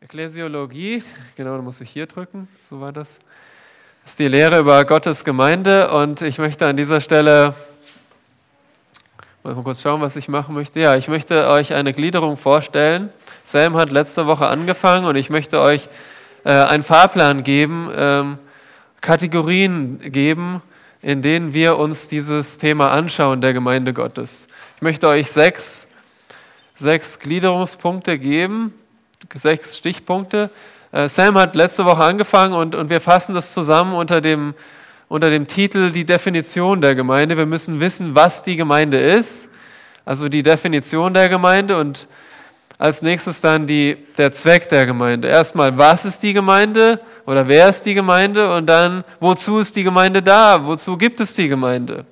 Ekklesiologie, genau, da muss ich hier drücken, so war das. Das ist die Lehre über Gottes Gemeinde und ich möchte an dieser Stelle mal kurz schauen, was ich machen möchte. Ja, ich möchte euch eine Gliederung vorstellen. Sam hat letzte Woche angefangen und ich möchte euch äh, einen Fahrplan geben, ähm, Kategorien geben, in denen wir uns dieses Thema anschauen der Gemeinde Gottes. Ich möchte euch sechs, sechs Gliederungspunkte geben, sechs Stichpunkte. Äh, Sam hat letzte Woche angefangen und, und wir fassen das zusammen unter dem, unter dem Titel Die Definition der Gemeinde. Wir müssen wissen, was die Gemeinde ist, also die Definition der Gemeinde und als nächstes dann die, der Zweck der Gemeinde. Erstmal, was ist die Gemeinde oder wer ist die Gemeinde und dann, wozu ist die Gemeinde da? Wozu gibt es die Gemeinde?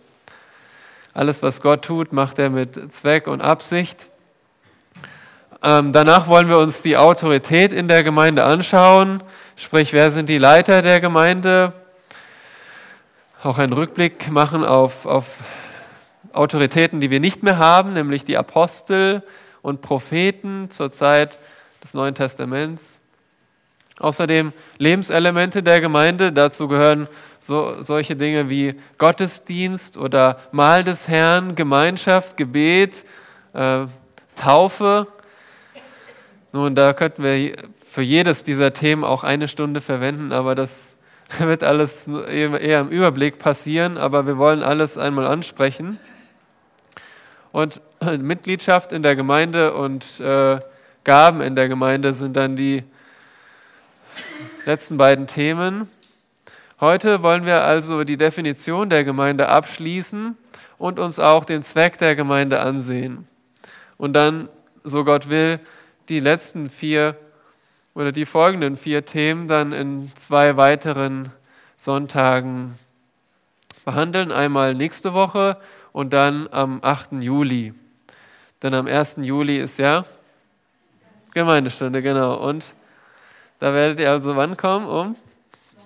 Alles, was Gott tut, macht er mit Zweck und Absicht. Ähm, danach wollen wir uns die Autorität in der Gemeinde anschauen, sprich, wer sind die Leiter der Gemeinde? Auch einen Rückblick machen auf, auf Autoritäten, die wir nicht mehr haben, nämlich die Apostel und Propheten zur Zeit des Neuen Testaments. Außerdem Lebenselemente der Gemeinde. Dazu gehören so, solche Dinge wie Gottesdienst oder Mahl des Herrn, Gemeinschaft, Gebet, äh, Taufe. Nun, da könnten wir für jedes dieser Themen auch eine Stunde verwenden, aber das wird alles eher im Überblick passieren, aber wir wollen alles einmal ansprechen. Und Mitgliedschaft in der Gemeinde und äh, Gaben in der Gemeinde sind dann die letzten beiden Themen. Heute wollen wir also die Definition der Gemeinde abschließen und uns auch den Zweck der Gemeinde ansehen. Und dann, so Gott will, die letzten vier oder die folgenden vier Themen dann in zwei weiteren Sonntagen behandeln. Einmal nächste Woche und dann am 8. Juli. Denn am 1. Juli ist ja Gemeindestunde, genau. Und da werdet ihr also wann kommen? Um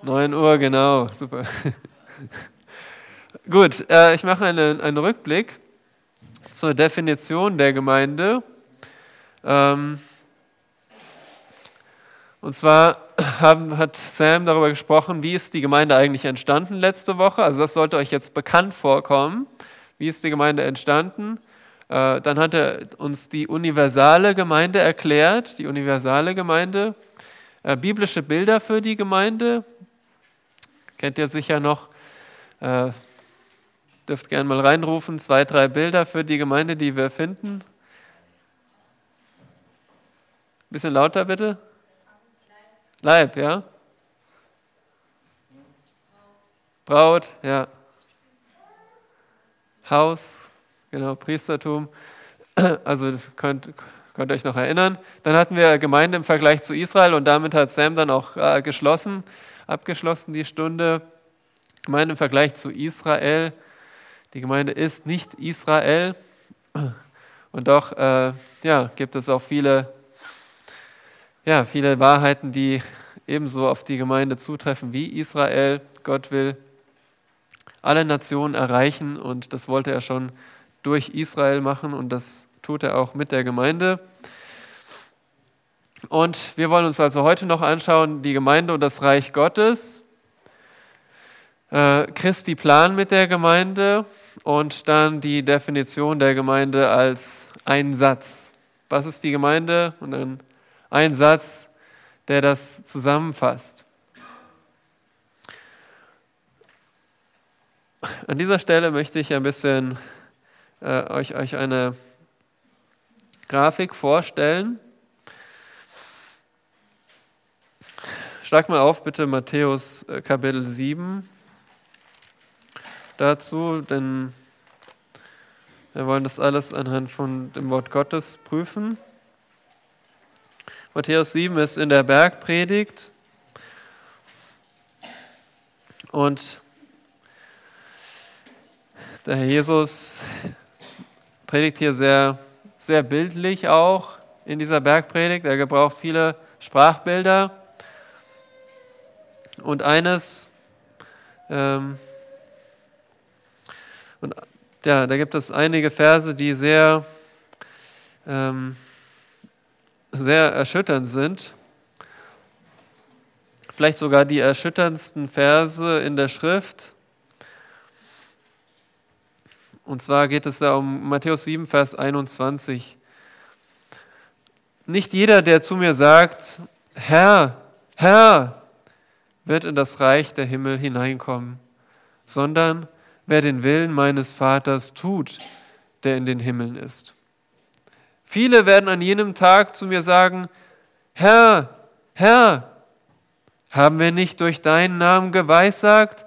9 Uhr, genau. Super. Gut, äh, ich mache eine, einen Rückblick zur Definition der Gemeinde. Ähm, und zwar haben, hat Sam darüber gesprochen, wie ist die Gemeinde eigentlich entstanden letzte Woche. Also das sollte euch jetzt bekannt vorkommen. Wie ist die Gemeinde entstanden? Äh, dann hat er uns die universale Gemeinde erklärt, die universale Gemeinde. Äh, biblische Bilder für die Gemeinde. Kennt ihr sicher noch. Äh, dürft gerne mal reinrufen, zwei, drei Bilder für die Gemeinde, die wir finden. Bisschen lauter bitte. Leib, ja? Braut, ja. Haus, genau, Priestertum. Also könnt, könnt ihr euch noch erinnern. Dann hatten wir Gemeinde im Vergleich zu Israel und damit hat Sam dann auch äh, geschlossen, abgeschlossen die Stunde. Gemeinde im Vergleich zu Israel. Die Gemeinde ist nicht Israel. Und doch äh, ja, gibt es auch viele ja, viele Wahrheiten, die ebenso auf die Gemeinde zutreffen wie Israel. Gott will alle Nationen erreichen und das wollte er schon durch Israel machen und das tut er auch mit der Gemeinde. Und wir wollen uns also heute noch anschauen, die Gemeinde und das Reich Gottes, äh, Christi Plan mit der Gemeinde und dann die Definition der Gemeinde als ein Satz. Was ist die Gemeinde? Und dann ein Satz, der das zusammenfasst. An dieser Stelle möchte ich ein bisschen äh, euch, euch eine Grafik vorstellen. Schlag mal auf, bitte Matthäus äh, Kapitel 7 dazu, denn wir wollen das alles anhand von dem Wort Gottes prüfen. Matthäus 7 ist in der Bergpredigt. Und der Herr Jesus predigt hier sehr, sehr bildlich auch in dieser Bergpredigt. Er gebraucht viele Sprachbilder. Und eines, ähm, und ja, da gibt es einige Verse, die sehr ähm, sehr erschütternd sind. vielleicht sogar die erschütterndsten Verse in der Schrift. Und zwar geht es da um Matthäus 7, Vers 21. Nicht jeder, der zu mir sagt, Herr, Herr, wird in das Reich der Himmel hineinkommen, sondern wer den Willen meines Vaters tut, der in den Himmeln ist. Viele werden an jenem Tag zu mir sagen, Herr, Herr, haben wir nicht durch deinen Namen geweissagt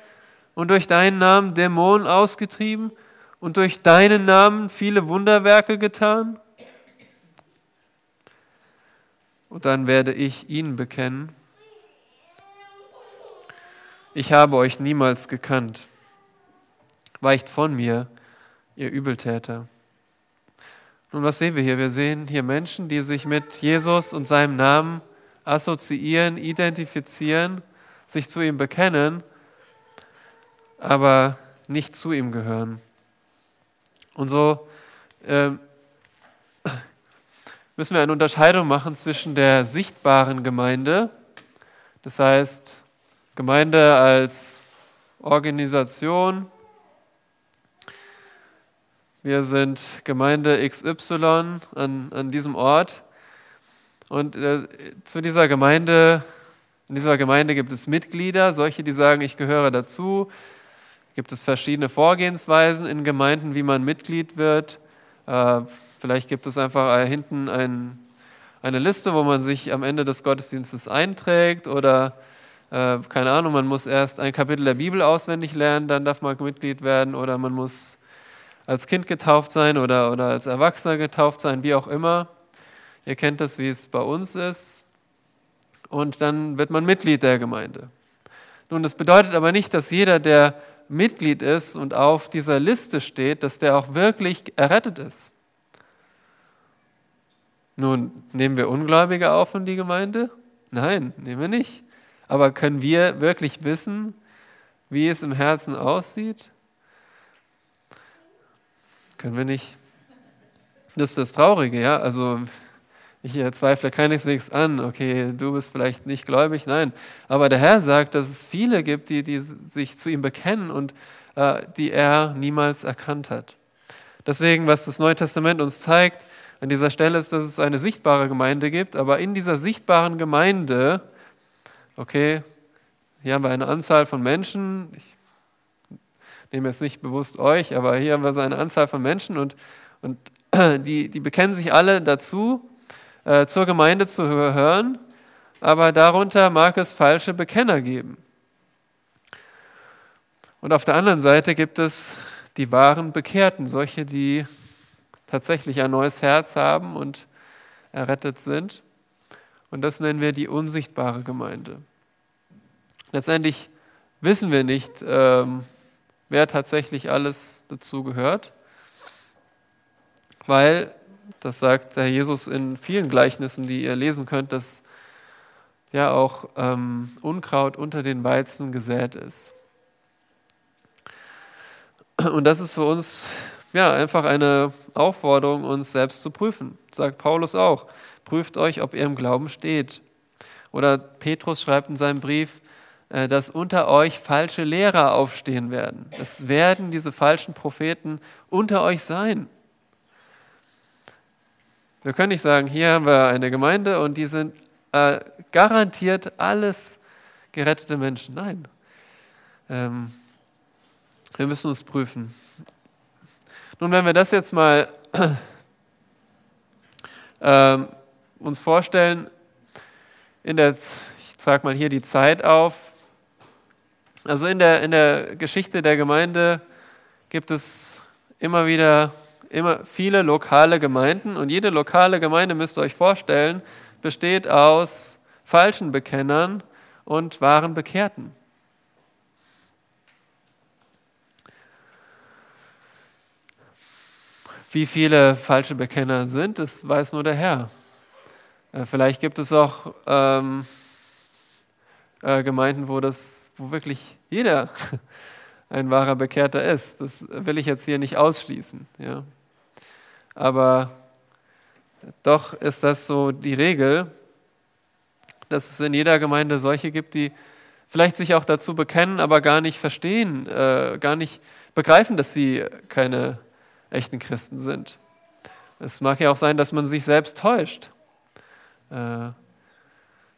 und durch deinen Namen Dämonen ausgetrieben und durch deinen Namen viele Wunderwerke getan? Und dann werde ich ihnen bekennen, ich habe euch niemals gekannt. Weicht von mir, ihr Übeltäter. Nun, was sehen wir hier? Wir sehen hier Menschen, die sich mit Jesus und seinem Namen assoziieren, identifizieren, sich zu ihm bekennen, aber nicht zu ihm gehören. Und so äh, müssen wir eine Unterscheidung machen zwischen der sichtbaren Gemeinde, das heißt Gemeinde als Organisation. Wir sind Gemeinde XY an, an diesem Ort. Und äh, zu dieser Gemeinde, in dieser Gemeinde gibt es Mitglieder, solche, die sagen, ich gehöre dazu. Gibt es verschiedene Vorgehensweisen in Gemeinden, wie man Mitglied wird. Äh, vielleicht gibt es einfach äh, hinten ein, eine Liste, wo man sich am Ende des Gottesdienstes einträgt oder äh, keine Ahnung, man muss erst ein Kapitel der Bibel auswendig lernen, dann darf man Mitglied werden oder man muss als Kind getauft sein oder, oder als Erwachsener getauft sein, wie auch immer. Ihr kennt das, wie es bei uns ist. Und dann wird man Mitglied der Gemeinde. Nun, das bedeutet aber nicht, dass jeder, der Mitglied ist und auf dieser Liste steht, dass der auch wirklich errettet ist. Nun, nehmen wir Ungläubige auf in die Gemeinde? Nein, nehmen wir nicht. Aber können wir wirklich wissen, wie es im Herzen aussieht? Können wir nicht. Das ist das Traurige, ja. Also ich zweifle keineswegs an, okay, du bist vielleicht nicht gläubig, nein. Aber der Herr sagt, dass es viele gibt, die, die sich zu ihm bekennen und äh, die er niemals erkannt hat. Deswegen, was das Neue Testament uns zeigt, an dieser Stelle ist, dass es eine sichtbare Gemeinde gibt, aber in dieser sichtbaren Gemeinde, okay, hier haben wir eine Anzahl von Menschen, ich nehme jetzt nicht bewusst euch, aber hier haben wir so eine Anzahl von Menschen und, und die, die bekennen sich alle dazu, äh, zur Gemeinde zu gehören, aber darunter mag es falsche Bekenner geben. Und auf der anderen Seite gibt es die wahren Bekehrten, solche, die tatsächlich ein neues Herz haben und errettet sind. Und das nennen wir die unsichtbare Gemeinde. Letztendlich wissen wir nicht, ähm, wer tatsächlich alles dazu gehört, weil das sagt der Jesus in vielen Gleichnissen, die ihr lesen könnt, dass ja auch ähm, Unkraut unter den Weizen gesät ist. Und das ist für uns ja einfach eine Aufforderung, uns selbst zu prüfen. Sagt Paulus auch: Prüft euch, ob ihr im Glauben steht. Oder Petrus schreibt in seinem Brief, dass unter euch falsche Lehrer aufstehen werden. Es werden diese falschen Propheten unter euch sein. Wir können nicht sagen, hier haben wir eine Gemeinde und die sind äh, garantiert alles gerettete Menschen. Nein. Ähm, wir müssen uns prüfen. Nun, wenn wir das jetzt mal ähm, uns vorstellen, in der, ich trage mal hier die Zeit auf, also in der, in der Geschichte der Gemeinde gibt es immer wieder immer viele lokale Gemeinden und jede lokale Gemeinde, müsst ihr euch vorstellen, besteht aus falschen Bekennern und wahren Bekehrten. Wie viele falsche Bekenner sind, das weiß nur der Herr. Äh, vielleicht gibt es auch ähm, äh, Gemeinden, wo, das, wo wirklich jeder ein wahrer Bekehrter ist. Das will ich jetzt hier nicht ausschließen. Ja aber doch ist das so die Regel, dass es in jeder Gemeinde solche gibt, die vielleicht sich auch dazu bekennen, aber gar nicht verstehen, äh, gar nicht begreifen, dass sie keine echten Christen sind. Es mag ja auch sein, dass man sich selbst täuscht. Äh,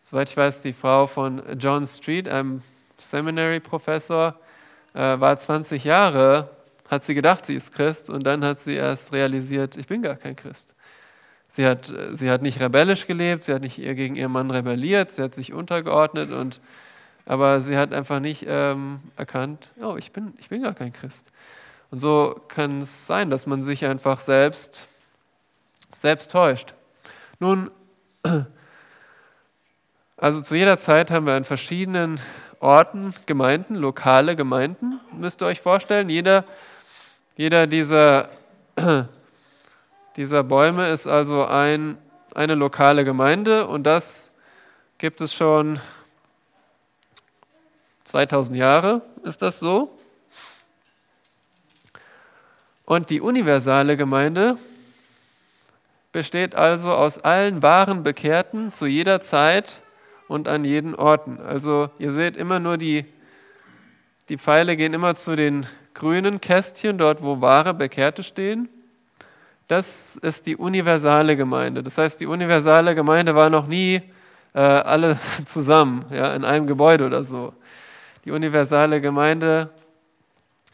soweit ich weiß, die Frau von John Street, einem Seminary-Professor, äh, war 20 Jahre, hat sie gedacht, sie ist Christ und dann hat sie erst realisiert, ich bin gar kein Christ. Sie hat, sie hat nicht rebellisch gelebt, sie hat nicht gegen ihren Mann rebelliert, sie hat sich untergeordnet, und, aber sie hat einfach nicht ähm, erkannt, oh, ich bin, ich bin gar kein Christ. Und so kann es sein, dass man sich einfach selbst, selbst täuscht. Nun, also zu jeder Zeit haben wir an verschiedenen Orten Gemeinden, lokale Gemeinden, müsst ihr euch vorstellen. Jeder, jeder dieser dieser Bäume ist also ein, eine lokale Gemeinde und das gibt es schon 2000 Jahre, ist das so. Und die universale Gemeinde besteht also aus allen wahren Bekehrten zu jeder Zeit und an jeden Orten. Also ihr seht immer nur die, die Pfeile gehen immer zu den grünen Kästchen, dort wo wahre Bekehrte stehen. Das ist die universale Gemeinde. Das heißt, die universale Gemeinde war noch nie äh, alle zusammen, ja, in einem Gebäude oder so. Die universale Gemeinde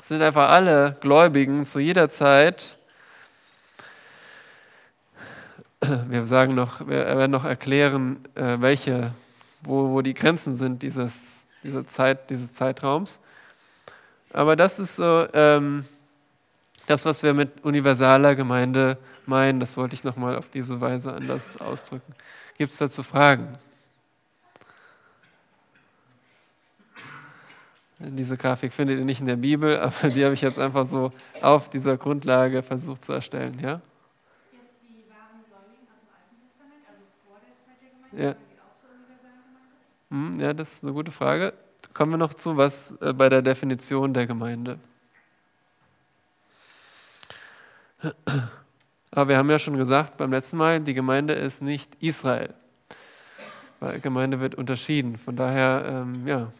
sind einfach alle Gläubigen zu jeder Zeit. Wir sagen noch, wir werden noch erklären, äh, welche, wo, wo die Grenzen sind dieses, dieser Zeit, dieses Zeitraums. Aber das ist so, ähm, das, was wir mit universaler Gemeinde meinen, das wollte ich nochmal auf diese Weise anders ausdrücken. Gibt es dazu Fragen? Diese Grafik findet ihr nicht in der Bibel, aber die habe ich jetzt einfach so auf dieser Grundlage versucht zu erstellen. Ja? Jetzt die wahren Gläubigen aus dem Alten Testament, also vor der Zeit der Gemeinde, ja. Gemeinde? Ja, das ist eine gute Frage. Kommen wir noch zu, was äh, bei der Definition der Gemeinde. Aber wir haben ja schon gesagt beim letzten Mal, die Gemeinde ist nicht Israel. Weil Gemeinde wird unterschieden. Von daher, ähm, ja,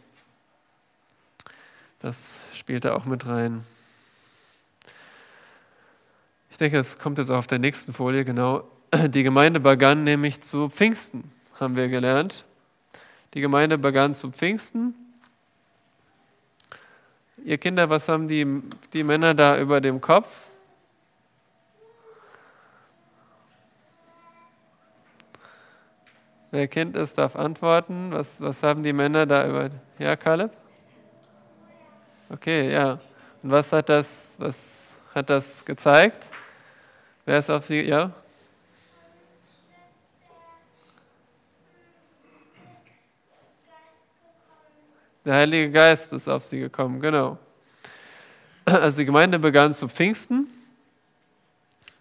das spielt da auch mit rein. Ich denke, es kommt jetzt auch auf der nächsten Folie genau. Die Gemeinde begann nämlich zu Pfingsten, haben wir gelernt. Die Gemeinde begann zu Pfingsten. Ihr Kinder, was haben die, die Männer da über dem Kopf? Wer kennt es, darf antworten. Was, was haben die Männer da über. Ja, Kaleb? Okay, ja. Und was hat das, was hat das gezeigt? Wer ist auf sie? Ja? Der Heilige Geist ist auf sie gekommen, genau. Also die Gemeinde begann zu Pfingsten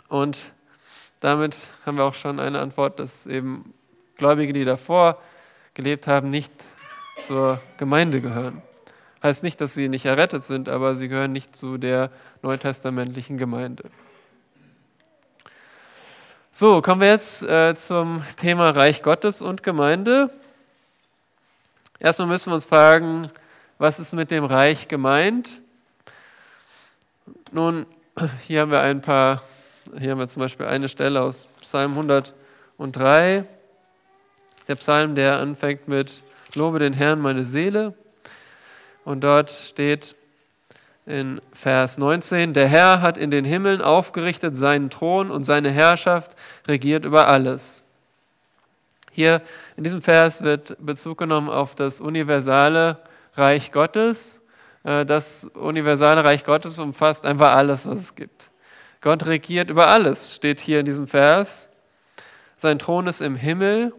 und damit haben wir auch schon eine Antwort, dass eben Gläubige, die davor gelebt haben, nicht zur Gemeinde gehören. Heißt nicht, dass sie nicht errettet sind, aber sie gehören nicht zu der neutestamentlichen Gemeinde. So, kommen wir jetzt äh, zum Thema Reich Gottes und Gemeinde. Erstmal müssen wir uns fragen, was ist mit dem Reich gemeint? Nun, hier haben wir ein paar, hier haben wir zum Beispiel eine Stelle aus Psalm 103. Der Psalm, der anfängt mit Lobe den Herrn, meine Seele. Und dort steht in Vers 19, der Herr hat in den Himmeln aufgerichtet seinen Thron und seine Herrschaft regiert über alles. Hier in diesem Vers wird Bezug genommen auf das universale Reich Gottes. Äh, das universale Reich Gottes umfasst einfach alles, was es gibt. Gott regiert über alles, steht hier in diesem Vers. Sein Thron ist im Himmel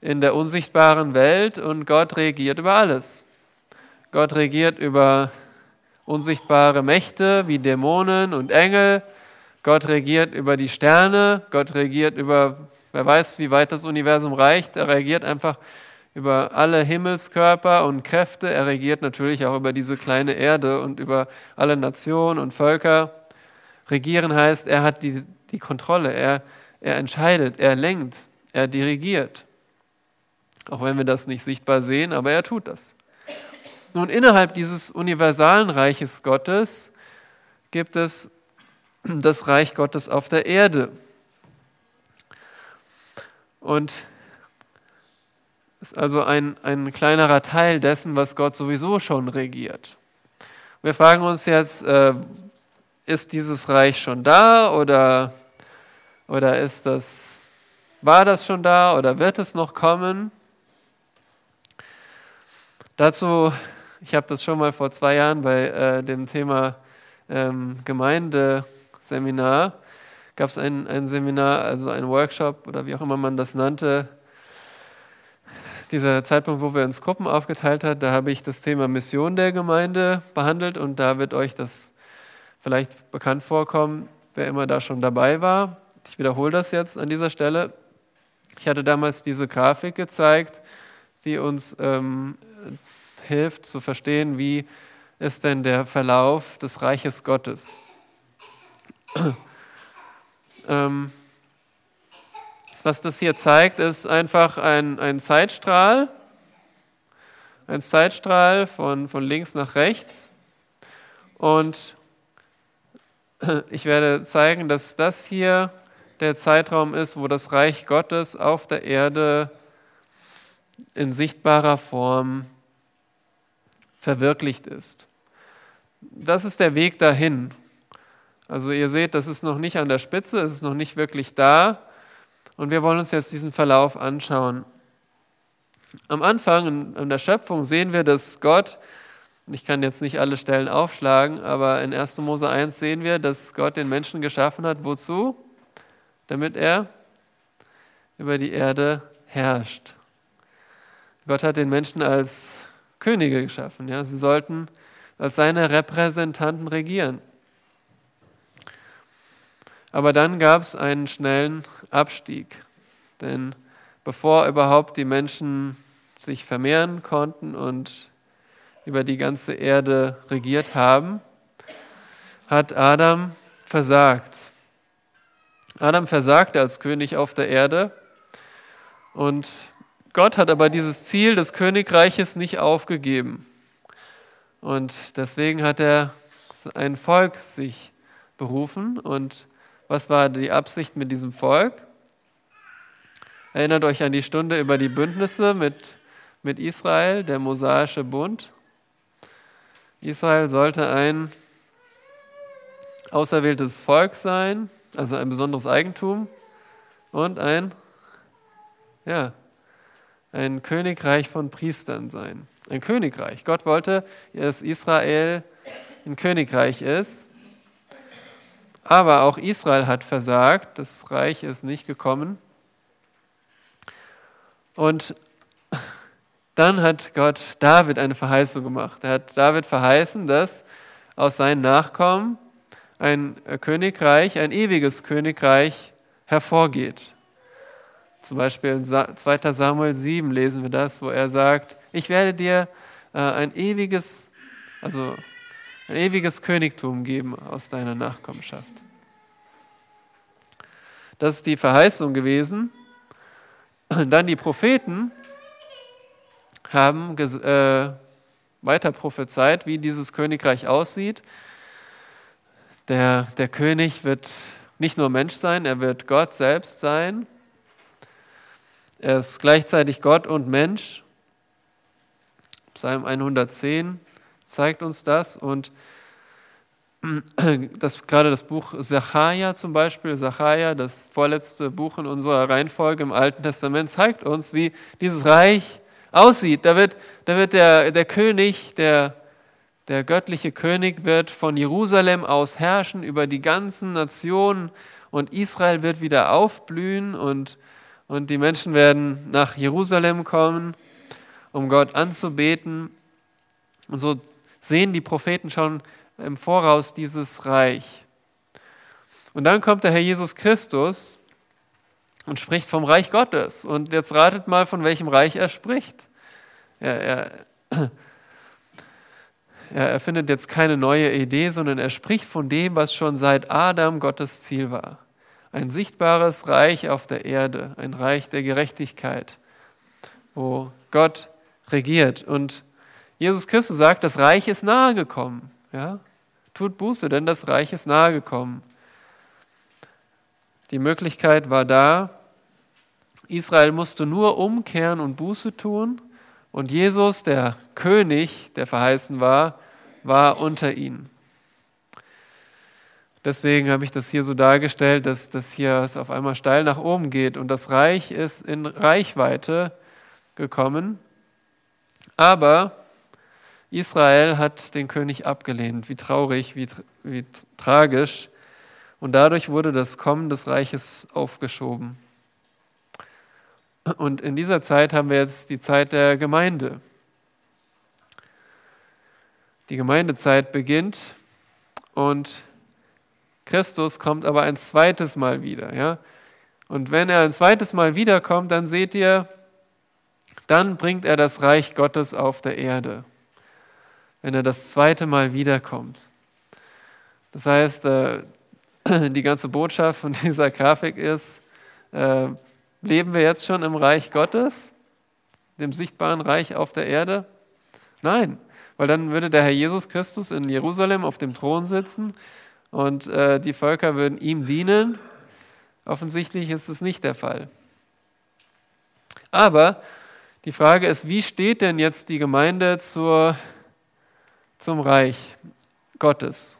in der unsichtbaren Welt und Gott regiert über alles. Gott regiert über unsichtbare Mächte wie Dämonen und Engel. Gott regiert über die Sterne. Gott regiert über, wer weiß, wie weit das Universum reicht. Er regiert einfach über alle Himmelskörper und Kräfte. Er regiert natürlich auch über diese kleine Erde und über alle Nationen und Völker. Regieren heißt, er hat die, die Kontrolle. Er, er entscheidet, er lenkt, er dirigiert. Auch wenn wir das nicht sichtbar sehen, aber er tut das. Nun, innerhalb dieses universalen Reiches Gottes gibt es das Reich Gottes auf der Erde. Und ist also ein, ein kleinerer Teil dessen, was Gott sowieso schon regiert. Wir fragen uns jetzt, äh, ist dieses Reich schon da oder, oder ist das, war das schon da oder wird es noch kommen? Dazu, ich habe das schon mal vor zwei Jahren bei äh, dem Thema ähm, Gemeindeseminar, gab es ein, ein Seminar, also ein Workshop oder wie auch immer man das nannte, dieser Zeitpunkt, wo wir uns Gruppen aufgeteilt haben, da habe ich das Thema Mission der Gemeinde behandelt und da wird euch das vielleicht bekannt vorkommen, wer immer da schon dabei war. Ich wiederhole das jetzt an dieser Stelle. Ich hatte damals diese Grafik gezeigt, die uns ähm, hilft zu verstehen, wie ist denn der Verlauf des Reiches Gottes. Ähm, was das hier zeigt, ist einfach ein, ein Zeitstrahl, ein Zeitstrahl von, von links nach rechts. Und ich werde zeigen, dass das hier der Zeitraum ist, wo das Reich Gottes auf der Erde in sichtbarer Form verwirklicht ist. Das ist der Weg dahin. Also ihr seht, das ist noch nicht an der Spitze, es ist noch nicht wirklich da, und wir wollen uns jetzt diesen Verlauf anschauen. Am Anfang in der Schöpfung sehen wir, dass Gott, ich kann jetzt nicht alle Stellen aufschlagen, aber in 1. Mose 1 sehen wir, dass Gott den Menschen geschaffen hat. Wozu? Damit er über die Erde herrscht. Gott hat den Menschen als Könige geschaffen. Ja? Sie sollten als seine Repräsentanten regieren. Aber dann gab es einen schnellen Abstieg. Denn bevor überhaupt die Menschen sich vermehren konnten und über die ganze Erde regiert haben, hat Adam versagt. Adam versagte als König auf der Erde und Gott hat aber dieses Ziel des Königreiches nicht aufgegeben. Und deswegen hat er ein Volk sich berufen und was war die Absicht mit diesem Volk? Erinnert euch an die Stunde über die Bündnisse mit, mit Israel, der mosaische Bund. Israel sollte ein auserwähltes Volk sein, also ein besonderes Eigentum und ein, ja, ein Königreich von Priestern sein. Ein Königreich. Gott wollte, dass Israel ein Königreich ist. Aber auch Israel hat versagt, das Reich ist nicht gekommen. Und dann hat Gott David eine Verheißung gemacht. Er hat David verheißen, dass aus seinen Nachkommen ein Königreich, ein ewiges Königreich hervorgeht. Zum Beispiel in 2 Samuel 7 lesen wir das, wo er sagt, ich werde dir äh, ein ewiges, also ein ewiges Königtum geben aus deiner Nachkommenschaft. Das ist die Verheißung gewesen. Dann die Propheten haben äh, weiter prophezeit, wie dieses Königreich aussieht. Der, der König wird nicht nur Mensch sein, er wird Gott selbst sein. Er ist gleichzeitig Gott und Mensch. Psalm 110 zeigt uns das und das, gerade das Buch Sacharja zum Beispiel, Sacharja, das vorletzte Buch in unserer Reihenfolge im Alten Testament, zeigt uns, wie dieses Reich aussieht. Da wird, da wird der, der König, der, der göttliche König wird von Jerusalem aus herrschen über die ganzen Nationen und Israel wird wieder aufblühen und, und die Menschen werden nach Jerusalem kommen, um Gott anzubeten. Und so sehen die Propheten schon im Voraus dieses Reich. Und dann kommt der Herr Jesus Christus und spricht vom Reich Gottes. Und jetzt ratet mal, von welchem Reich er spricht. Er, er, er erfindet jetzt keine neue Idee, sondern er spricht von dem, was schon seit Adam Gottes Ziel war. Ein sichtbares Reich auf der Erde, ein Reich der Gerechtigkeit, wo Gott regiert. Und Jesus Christus sagt, das Reich ist nahe gekommen. Ja? Tut Buße, denn das Reich ist nahe gekommen. Die Möglichkeit war da. Israel musste nur umkehren und Buße tun. Und Jesus, der König, der verheißen war, war unter ihnen. Deswegen habe ich das hier so dargestellt, dass, dass hier auf einmal steil nach oben geht und das Reich ist in Reichweite gekommen. Aber Israel hat den König abgelehnt. Wie traurig, wie, wie tragisch. Und dadurch wurde das Kommen des Reiches aufgeschoben. Und in dieser Zeit haben wir jetzt die Zeit der Gemeinde. Die Gemeindezeit beginnt und Christus kommt aber ein zweites Mal wieder. Ja? Und wenn er ein zweites Mal wiederkommt, dann seht ihr, dann bringt er das Reich Gottes auf der Erde. Wenn er das zweite Mal wiederkommt. Das heißt, äh, die ganze Botschaft von dieser Grafik ist, äh, leben wir jetzt schon im Reich Gottes, dem sichtbaren Reich auf der Erde? Nein, weil dann würde der Herr Jesus Christus in Jerusalem auf dem Thron sitzen und äh, die Völker würden ihm dienen. Offensichtlich ist es nicht der Fall. Aber die Frage ist, wie steht denn jetzt die Gemeinde zur, zum Reich Gottes?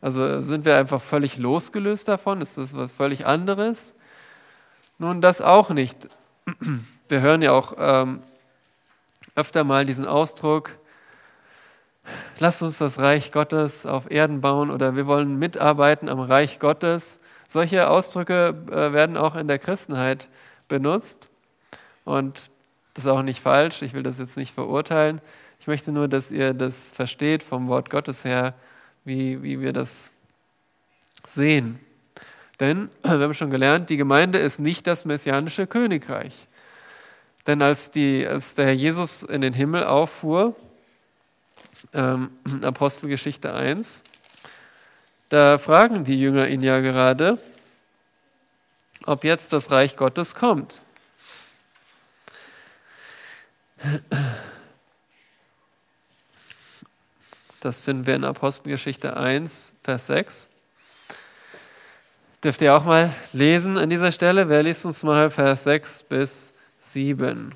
Also sind wir einfach völlig losgelöst davon? Ist das was völlig anderes? Nun, das auch nicht. Wir hören ja auch ähm, öfter mal diesen Ausdruck, lasst uns das Reich Gottes auf Erden bauen oder wir wollen mitarbeiten am Reich Gottes. Solche Ausdrücke äh, werden auch in der Christenheit benutzt und das ist auch nicht falsch. Ich will das jetzt nicht verurteilen. Ich möchte nur, dass ihr das versteht vom Wort Gottes her, wie, wie wir das sehen. Denn, wir haben schon gelernt, die Gemeinde ist nicht das messianische Königreich. Denn als, die, als der Herr Jesus in den Himmel auffuhr, ähm, Apostelgeschichte 1. Da fragen die Jünger ihn ja gerade, ob jetzt das Reich Gottes kommt. Das finden wir in Apostelgeschichte 1, Vers 6. Dürft ihr auch mal lesen an dieser Stelle? Wer liest uns mal Vers 6 bis 7?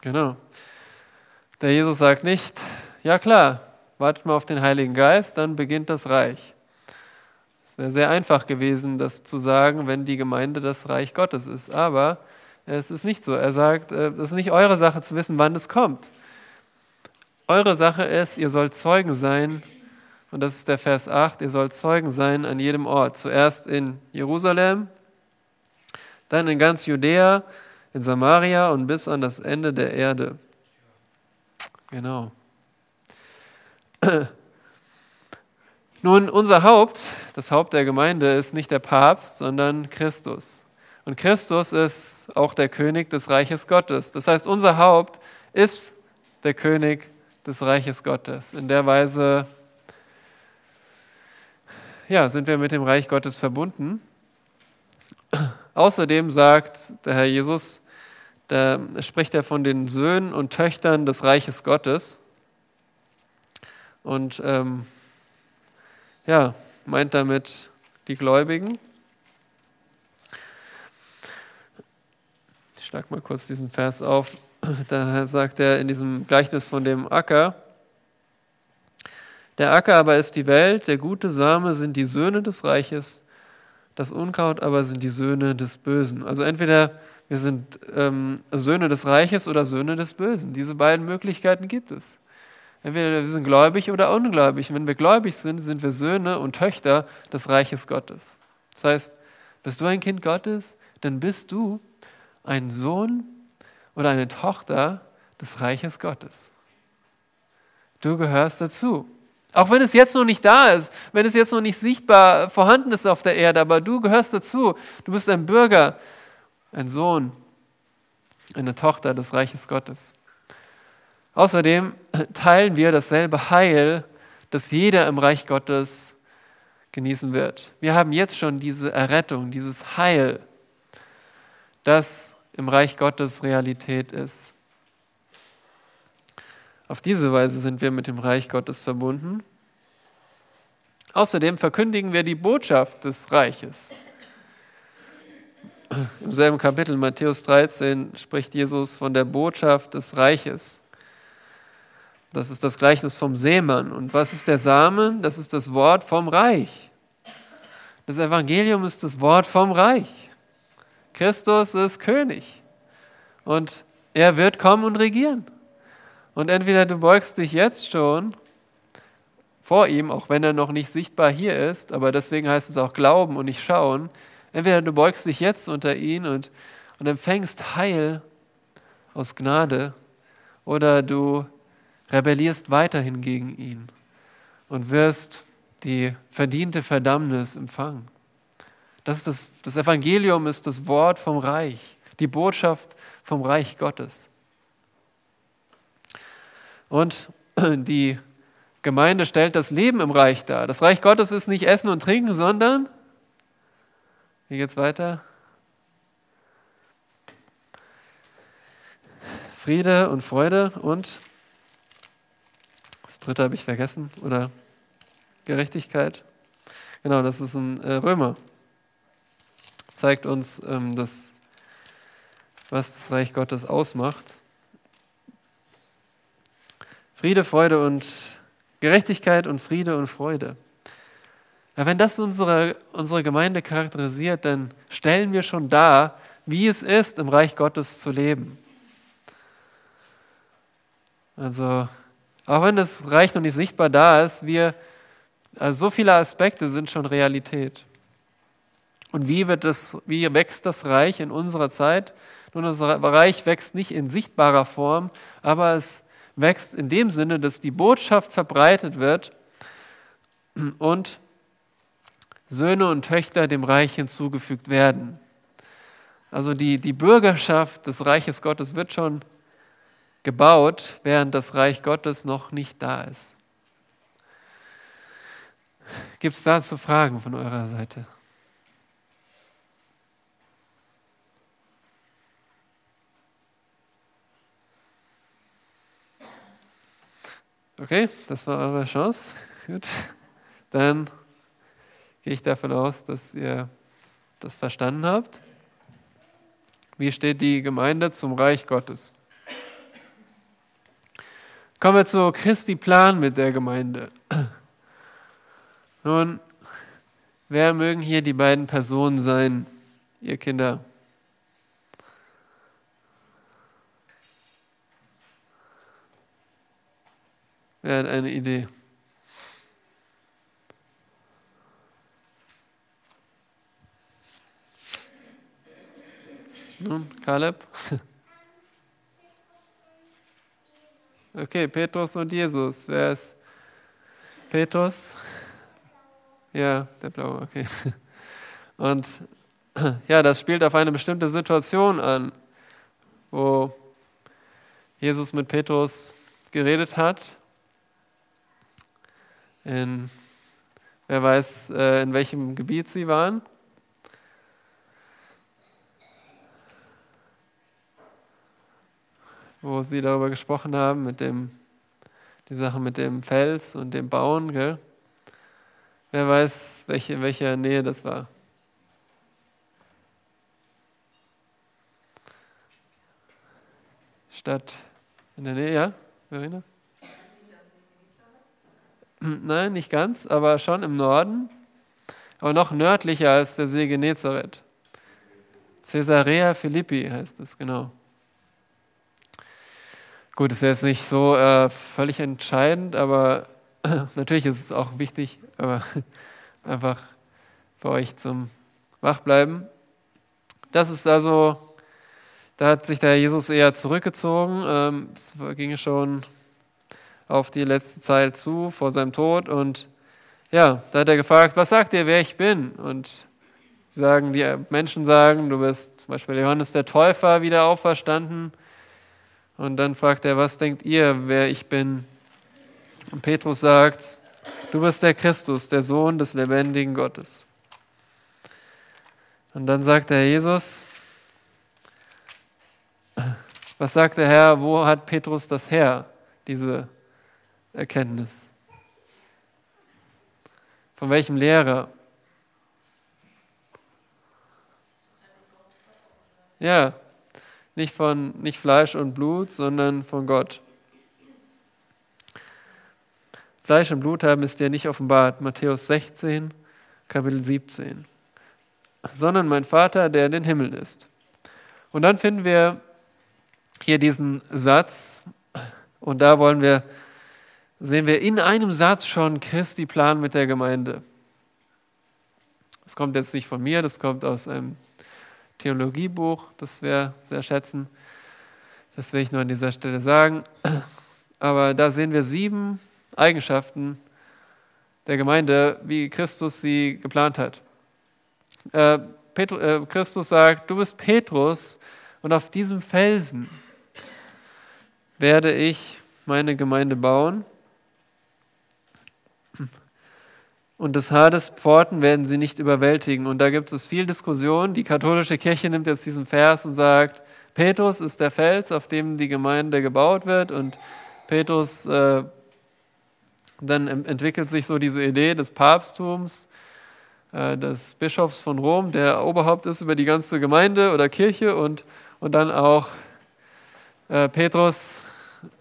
Genau. Der Jesus sagt nicht, ja klar, wartet mal auf den Heiligen Geist, dann beginnt das Reich. Es wäre sehr einfach gewesen, das zu sagen, wenn die Gemeinde das Reich Gottes ist. Aber es ist nicht so. Er sagt, äh, es ist nicht eure Sache zu wissen, wann es kommt. Eure Sache ist, ihr sollt Zeugen sein, und das ist der Vers 8, ihr sollt Zeugen sein an jedem Ort. Zuerst in Jerusalem, dann in ganz Judäa, in Samaria und bis an das Ende der Erde. Genau. Nun, unser Haupt, das Haupt der Gemeinde, ist nicht der Papst, sondern Christus. Und Christus ist auch der König des Reiches Gottes. Das heißt, unser Haupt ist der König des Reiches Gottes. In der Weise ja, sind wir mit dem Reich Gottes verbunden. Außerdem sagt der Herr Jesus, da spricht er von den Söhnen und Töchtern des Reiches Gottes. Und ähm, ja, meint damit die Gläubigen. Ich schlage mal kurz diesen Vers auf. Da sagt er in diesem Gleichnis von dem Acker, der Acker aber ist die Welt, der gute Same sind die Söhne des Reiches, das Unkraut aber sind die Söhne des Bösen. Also entweder wir sind ähm, Söhne des Reiches oder Söhne des Bösen. Diese beiden Möglichkeiten gibt es. Entweder wir sind gläubig oder ungläubig. wenn wir gläubig sind, sind wir Söhne und Töchter des Reiches Gottes. Das heißt, bist du ein Kind Gottes, dann bist du ein Sohn oder eine Tochter des Reiches Gottes. Du gehörst dazu. Auch wenn es jetzt noch nicht da ist, wenn es jetzt noch nicht sichtbar vorhanden ist auf der Erde, aber du gehörst dazu. Du bist ein Bürger, ein Sohn, eine Tochter des Reiches Gottes. Außerdem teilen wir dasselbe Heil, das jeder im Reich Gottes genießen wird. Wir haben jetzt schon diese Errettung, dieses Heil, das im Reich Gottes Realität ist. Auf diese Weise sind wir mit dem Reich Gottes verbunden. Außerdem verkündigen wir die Botschaft des Reiches. Im selben Kapitel Matthäus 13 spricht Jesus von der Botschaft des Reiches. Das ist das Gleichnis vom Seemann. Und was ist der Samen? Das ist das Wort vom Reich. Das Evangelium ist das Wort vom Reich. Christus ist König. Und er wird kommen und regieren. Und entweder du beugst dich jetzt schon vor ihm, auch wenn er noch nicht sichtbar hier ist, aber deswegen heißt es auch Glauben und nicht schauen. Entweder du beugst dich jetzt unter ihn und, und empfängst Heil aus Gnade, oder du rebellierst weiterhin gegen ihn und wirst die verdiente Verdammnis empfangen. Das, ist das, das Evangelium ist das Wort vom Reich, die Botschaft vom Reich Gottes. Und die Gemeinde stellt das Leben im Reich dar. Das Reich Gottes ist nicht Essen und Trinken, sondern, wie geht's weiter? Friede und Freude und das dritte habe ich vergessen, oder Gerechtigkeit. Genau, das ist ein äh, Römer. Zeigt uns, ähm, das, was das Reich Gottes ausmacht. Friede, Freude und Gerechtigkeit und Friede und Freude. Ja, wenn das unsere, unsere Gemeinde charakterisiert, dann stellen wir schon dar, wie es ist, im Reich Gottes zu leben. Also, auch wenn das Reich noch nicht sichtbar da ist, wir, also so viele Aspekte sind schon Realität. Und wie, wird das, wie wächst das Reich in unserer Zeit? Nun, das Reich wächst nicht in sichtbarer Form, aber es wächst in dem Sinne, dass die Botschaft verbreitet wird und Söhne und Töchter dem Reich hinzugefügt werden. Also die, die Bürgerschaft des Reiches Gottes wird schon gebaut, während das Reich Gottes noch nicht da ist. Gibt es dazu Fragen von eurer Seite? Okay, das war eure Chance. Gut. Dann gehe ich davon aus, dass ihr das verstanden habt. Wie steht die Gemeinde zum Reich Gottes? Kommen wir zu Christi Plan mit der Gemeinde. Nun, wer mögen hier die beiden Personen sein, ihr Kinder? Hat eine Idee? Nun, Kaleb? Okay, Petrus und Jesus. Wer ist Petrus? Ja, der Blaue, okay. Und ja, das spielt auf eine bestimmte Situation an, wo Jesus mit Petrus geredet hat in, wer weiß, äh, in welchem Gebiet sie waren? Wo sie darüber gesprochen haben, mit dem, die Sache mit dem Fels und dem Bauen, gell? Wer weiß, welche, in welcher Nähe das war? Stadt in der Nähe, ja, Verena? Nein, nicht ganz, aber schon im Norden, aber noch nördlicher als der See Genezareth. Caesarea Philippi heißt es, genau. Gut, ist jetzt nicht so äh, völlig entscheidend, aber natürlich ist es auch wichtig, aber einfach für euch zum Wachbleiben. Das ist also, da hat sich der Jesus eher zurückgezogen. Ähm, es ging schon auf die letzte Zeit zu, vor seinem Tod. Und ja, da hat er gefragt, was sagt ihr, wer ich bin? Und sagen, die Menschen sagen, du bist zum Beispiel Johannes der Täufer wieder auferstanden. Und dann fragt er, was denkt ihr, wer ich bin? Und Petrus sagt, du bist der Christus, der Sohn des lebendigen Gottes. Und dann sagt der Jesus, was sagt der Herr, wo hat Petrus das her, diese Erkenntnis? Von welchem Lehrer? Ja, nicht von nicht Fleisch und Blut, sondern von Gott. Fleisch und Blut haben es dir nicht offenbart, Matthäus 16, Kapitel 17, sondern mein Vater, der in den Himmel ist. Und dann finden wir hier diesen Satz und da wollen wir sehen wir in einem Satz schon Christi Plan mit der Gemeinde. Das kommt jetzt nicht von mir, das kommt aus einem Theologiebuch, das wir sehr schätzen. Das will ich nur an dieser Stelle sagen. Aber da sehen wir sieben Eigenschaften der Gemeinde, wie Christus sie geplant hat. Äh, Petru, äh, Christus sagt, du bist Petrus und auf diesem Felsen werde ich meine Gemeinde bauen und des Hades Pforten werden sie nicht überwältigen. Und da gibt es viel Diskussion. Die katholische Kirche nimmt jetzt diesen Vers und sagt, Petrus ist der Fels, auf dem die Gemeinde gebaut wird. Und Petrus, äh, dann entwickelt sich so diese Idee des Papsttums, äh, des Bischofs von Rom, der Oberhaupt ist über die ganze Gemeinde oder Kirche und, und dann auch äh, Petrus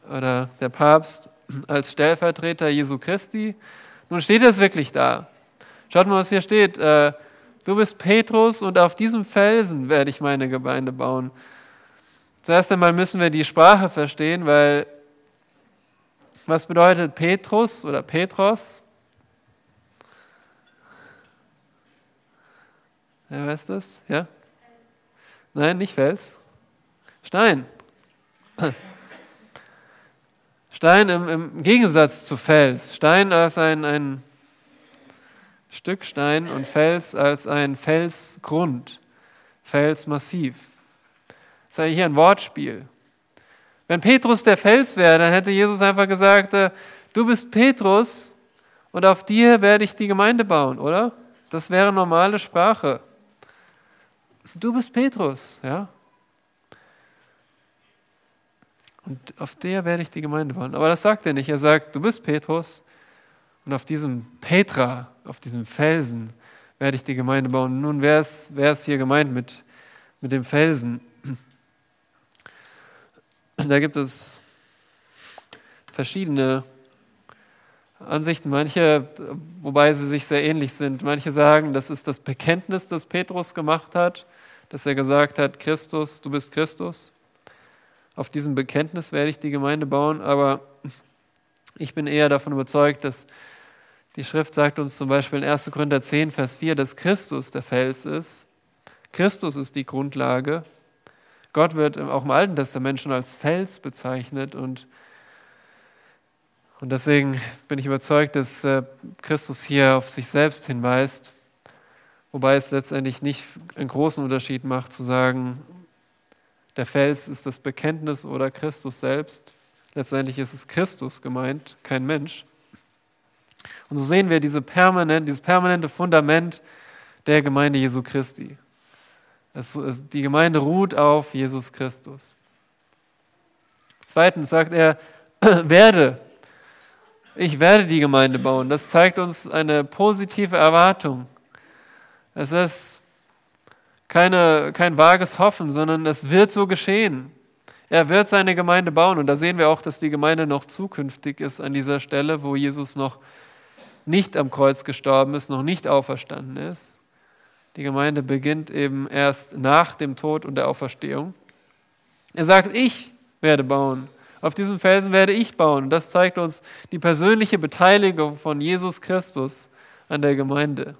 oder der Papst als Stellvertreter Jesu Christi. Nun steht es wirklich da. Schaut mal, was hier steht. Äh, du bist Petrus und auf diesem Felsen werde ich meine Gemeinde bauen. Zuerst einmal müssen wir die Sprache verstehen, weil was bedeutet Petrus oder Petros? Wer weiß das? Ja? Nein, nicht Fels. Stein. Stein im, im Gegensatz zu Fels. Stein als ein, ein Stück Stein und Fels als ein Felsgrund, Felsmassiv. Das ist ja hier ein Wortspiel. Wenn Petrus der Fels wäre, dann hätte Jesus einfach gesagt, äh, du bist Petrus und auf dir werde ich die Gemeinde bauen, oder? Das wäre normale Sprache. Du bist Petrus, ja? Und auf der werde ich die Gemeinde bauen. Aber das sagt er nicht. Er sagt, du bist Petrus und auf diesem Petra, auf diesem Felsen werde ich die Gemeinde bauen. Nun, wer ist, wer ist hier gemeint mit, mit dem Felsen? Da gibt es verschiedene Ansichten, manche, wobei sie sich sehr ähnlich sind. Manche sagen, das ist das Bekenntnis, das Petrus gemacht hat, dass er gesagt hat, Christus, du bist Christus. Auf diesem Bekenntnis werde ich die Gemeinde bauen, aber ich bin eher davon überzeugt, dass die Schrift sagt uns zum Beispiel in 1. Korinther 10, Vers 4, dass Christus der Fels ist. Christus ist die Grundlage. Gott wird auch im Alten Testament schon als Fels bezeichnet und, und deswegen bin ich überzeugt, dass äh, Christus hier auf sich selbst hinweist, wobei es letztendlich nicht einen großen Unterschied macht zu sagen, der Fels ist das Bekenntnis oder Christus selbst. Letztendlich ist es Christus gemeint, kein Mensch. Und so sehen wir diese permanent, dieses permanente Fundament der Gemeinde Jesu Christi. Es, es, die Gemeinde ruht auf Jesus Christus. Zweitens sagt er, werde. Ich werde die Gemeinde bauen. Das zeigt uns eine positive Erwartung. Es ist keine, kein vages Hoffen, sondern es wird so geschehen. Er wird seine Gemeinde bauen. Und da sehen wir auch, dass die Gemeinde noch zukünftig ist an dieser Stelle, wo Jesus noch nicht am Kreuz gestorben ist, noch nicht auferstanden ist. Die Gemeinde beginnt eben erst nach dem Tod und der Auferstehung. Er sagt, ich werde bauen. Auf diesem Felsen werde ich bauen. Das zeigt uns die persönliche Beteiligung von Jesus Christus an der Gemeinde.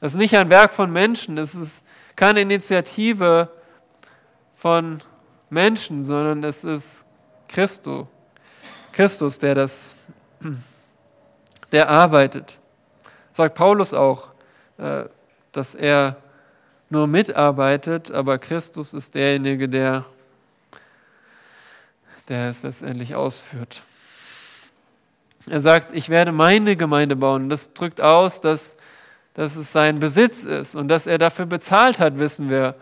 Das ist nicht ein Werk von Menschen, es ist keine Initiative von Menschen, sondern es ist Christo. Christus, der das, der arbeitet. Sagt Paulus auch, äh, dass er nur mitarbeitet, aber Christus ist derjenige, der, der es letztendlich ausführt. Er sagt, ich werde meine Gemeinde bauen. Das drückt aus, dass, dass es sein Besitz ist und dass er dafür bezahlt hat, wissen wir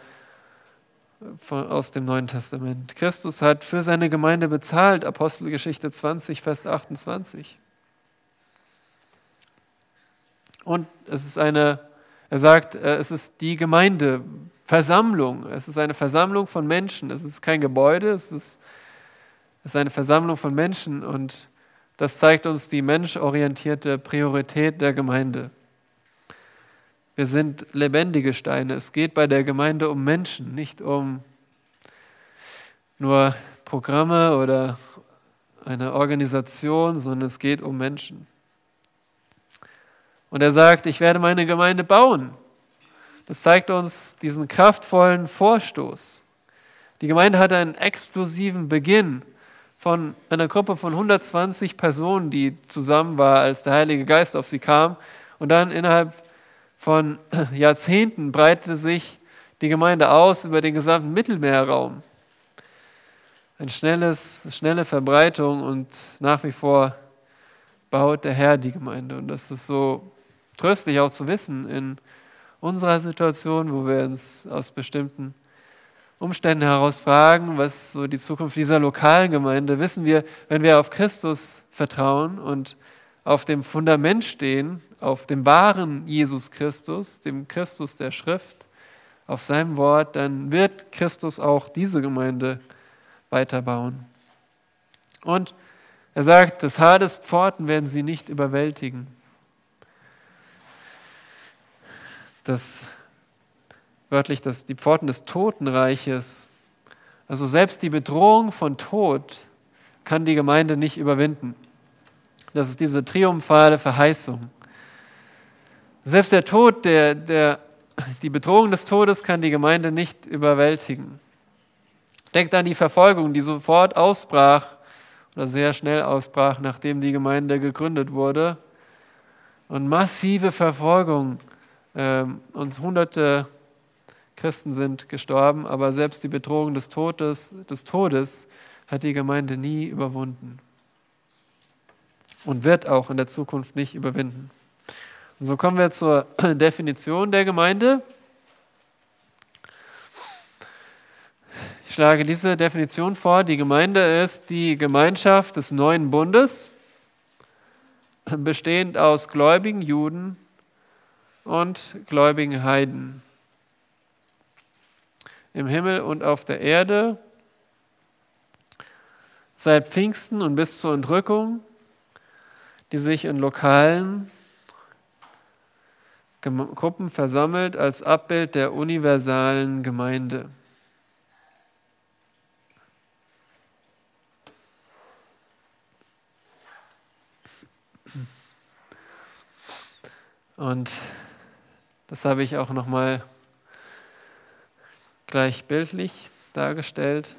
von, aus dem Neuen Testament. Christus hat für seine Gemeinde bezahlt, Apostelgeschichte 20, Vers 28. Und es ist eine, er sagt, äh, es ist die Gemeindeversammlung. Es ist eine Versammlung von Menschen. Es ist kein Gebäude, es ist, es ist eine Versammlung von Menschen. Und das zeigt uns die menschorientierte Priorität der Gemeinde. Wir sind lebendige Steine. Es geht bei der Gemeinde um Menschen, nicht um nur Programme oder eine Organisation, sondern es geht um Menschen. Und er sagt, ich werde meine Gemeinde bauen. Das zeigt uns diesen kraftvollen Vorstoß. Die Gemeinde hatte einen explosiven Beginn von einer Gruppe von 120 Personen, die zusammen war, als der Heilige Geist auf sie kam. Und dann innerhalb von Jahrzehnten breitete sich die Gemeinde aus über den gesamten Mittelmeerraum. Eine schnelles, schnelle Verbreitung und nach wie vor baut der Herr die Gemeinde. Und das ist so tröstlich auch zu wissen in unserer Situation, wo wir uns aus bestimmten Umständen heraus fragen, was so die Zukunft dieser lokalen Gemeinde, wissen wir, wenn wir auf Christus vertrauen und auf dem Fundament stehen, auf dem wahren Jesus Christus, dem Christus der Schrift, auf seinem Wort, dann wird Christus auch diese Gemeinde weiterbauen. Und er sagt, das Haar des Pforten werden sie nicht überwältigen. das wörtlich das, die Pforten des Totenreiches. Also selbst die Bedrohung von Tod kann die Gemeinde nicht überwinden. Das ist diese triumphale Verheißung. Selbst der Tod, der, der, die Bedrohung des Todes kann die Gemeinde nicht überwältigen. Denkt an die Verfolgung, die sofort ausbrach oder sehr schnell ausbrach, nachdem die Gemeinde gegründet wurde. Und massive Verfolgung ähm, und hunderte Christen sind gestorben, aber selbst die Bedrohung des Todes, des Todes hat die Gemeinde nie überwunden und wird auch in der Zukunft nicht überwinden. Und so kommen wir zur Definition der Gemeinde. Ich schlage diese Definition vor. Die Gemeinde ist die Gemeinschaft des neuen Bundes, bestehend aus gläubigen Juden und gläubigen Heiden. Im Himmel und auf der Erde, seit Pfingsten und bis zur Entrückung, die sich in lokalen Gruppen versammelt als Abbild der universalen Gemeinde. Und das habe ich auch nochmal gleich bildlich dargestellt.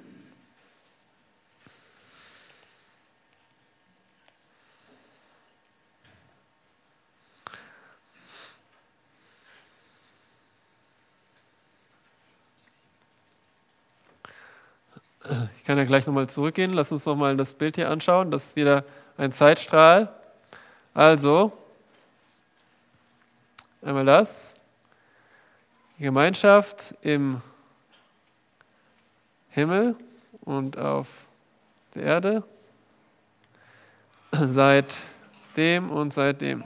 Ich kann ja gleich nochmal zurückgehen. Lass uns nochmal das Bild hier anschauen. Das ist wieder ein Zeitstrahl. Also, einmal das. Die Gemeinschaft im Himmel und auf der Erde seit dem und seitdem.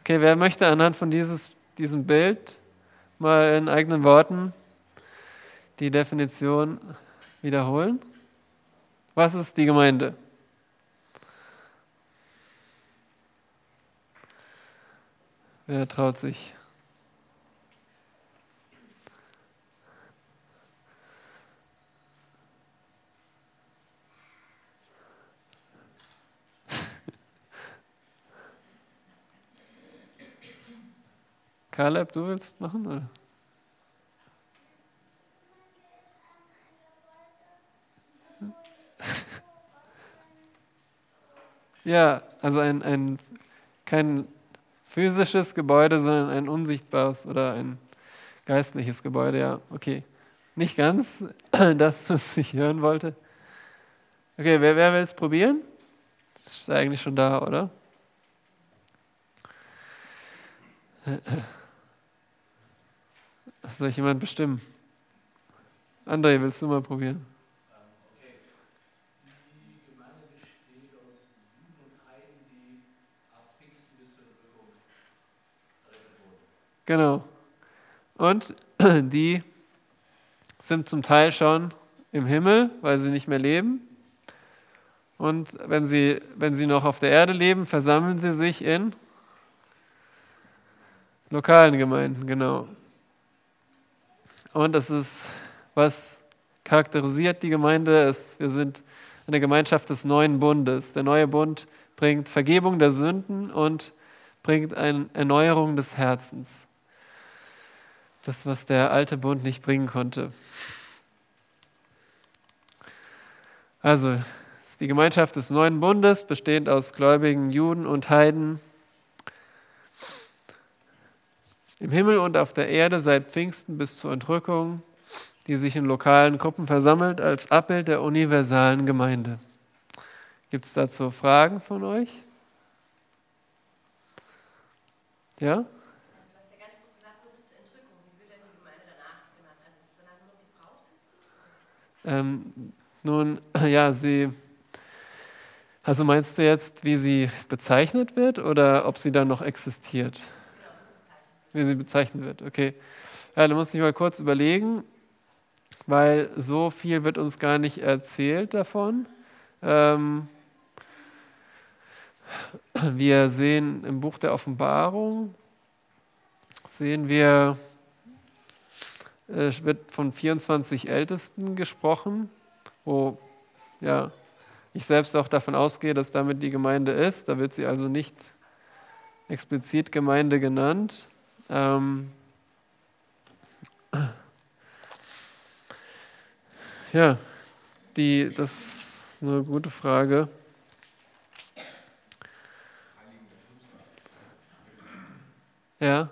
Okay, wer möchte anhand von dieses, diesem Bild mal in eigenen Worten die Definition wiederholen? Was ist die Gemeinde? Wer traut sich? Caleb, du willst machen? Oder? Ja, also ein, ein kein physisches Gebäude, sondern ein unsichtbares oder ein geistliches Gebäude, ja, okay. Nicht ganz das, was ich hören wollte. Okay, wer, wer will es probieren? Das ist eigentlich schon da, oder? Soll ich jemand bestimmen? André, willst du mal probieren? Genau. Und die sind zum Teil schon im Himmel, weil sie nicht mehr leben. Und wenn sie, wenn sie noch auf der Erde leben, versammeln sie sich in lokalen Gemeinden, genau. Und das ist, was charakterisiert die Gemeinde, ist, wir sind eine Gemeinschaft des neuen Bundes. Der neue Bund bringt Vergebung der Sünden und bringt eine Erneuerung des Herzens. Das, was der alte Bund nicht bringen konnte. Also, es ist die Gemeinschaft des neuen Bundes, bestehend aus gläubigen Juden und Heiden. Im Himmel und auf der Erde seit Pfingsten bis zur Entrückung, die sich in lokalen Gruppen versammelt als Abbild der universalen Gemeinde. Gibt es dazu Fragen von euch? Ja? Ähm, nun, ja, sie. Also meinst du jetzt, wie sie bezeichnet wird oder ob sie dann noch existiert? Wie sie bezeichnet wird, okay. Ja, da muss ich mal kurz überlegen, weil so viel wird uns gar nicht erzählt davon. Ähm, wir sehen im Buch der Offenbarung, sehen wir es wird von 24 Ältesten gesprochen, wo ja, ich selbst auch davon ausgehe, dass damit die Gemeinde ist. Da wird sie also nicht explizit Gemeinde genannt. Ähm ja, die, das ist eine gute Frage. Ja.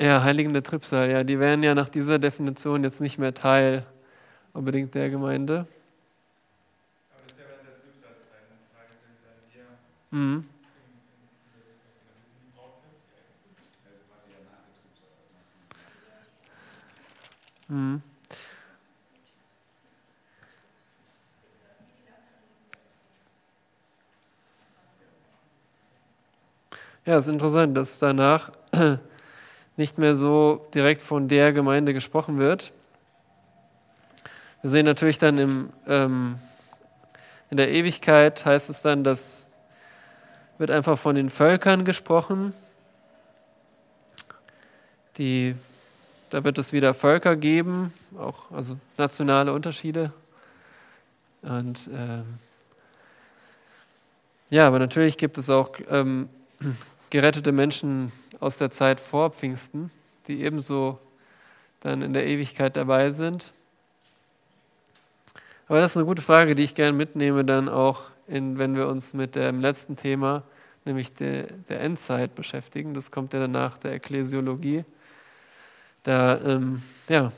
Ja, Heiligen der Trübsal, ja, die wären ja nach dieser Definition jetzt nicht mehr Teil unbedingt der Gemeinde. Aber das ist ja während der Trübsalzeit. Die Frage ist, dann hier mhm. Mhm. Ja, es ist interessant, dass danach nicht mehr so direkt von der Gemeinde gesprochen wird. Wir sehen natürlich dann im, ähm, in der Ewigkeit heißt es dann, dass wird einfach von den Völkern gesprochen. Die, da wird es wieder Völker geben, auch also nationale Unterschiede. Und ähm, ja, aber natürlich gibt es auch ähm, gerettete Menschen aus der Zeit vor Pfingsten, die ebenso dann in der Ewigkeit dabei sind. Aber das ist eine gute Frage, die ich gerne mitnehme, dann auch, in, wenn wir uns mit dem letzten Thema, nämlich der, der Endzeit, beschäftigen. Das kommt ja danach der Ekklesiologie. Da, ähm, ja,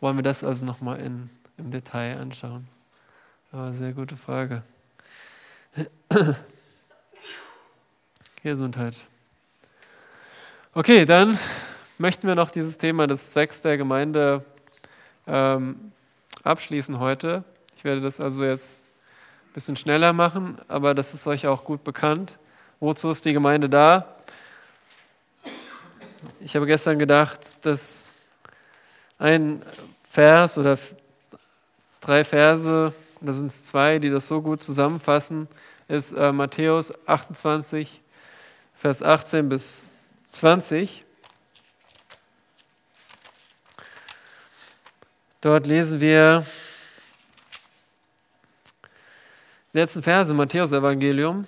wollen wir das also nochmal im Detail anschauen. Aber sehr gute Frage. Gesundheit. Okay, dann möchten wir noch dieses Thema des Zwecks der Gemeinde ähm, abschließen heute. Ich werde das also jetzt ein bisschen schneller machen, aber das ist euch auch gut bekannt. Wozu ist die Gemeinde da? Ich habe gestern gedacht, dass ein Vers oder drei Verse, oder sind es zwei, die das so gut zusammenfassen, ist äh, Matthäus 28, Vers 18 bis 20. Dort lesen wir die letzten Verse im Matthäus-Evangelium,